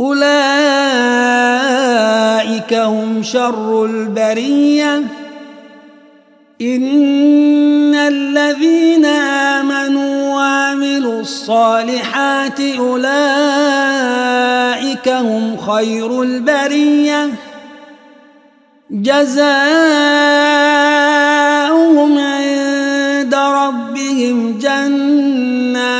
أولئك هم شر البرية. إن الذين آمنوا وعملوا الصالحات أولئك هم خير البرية. جزاؤهم عند ربهم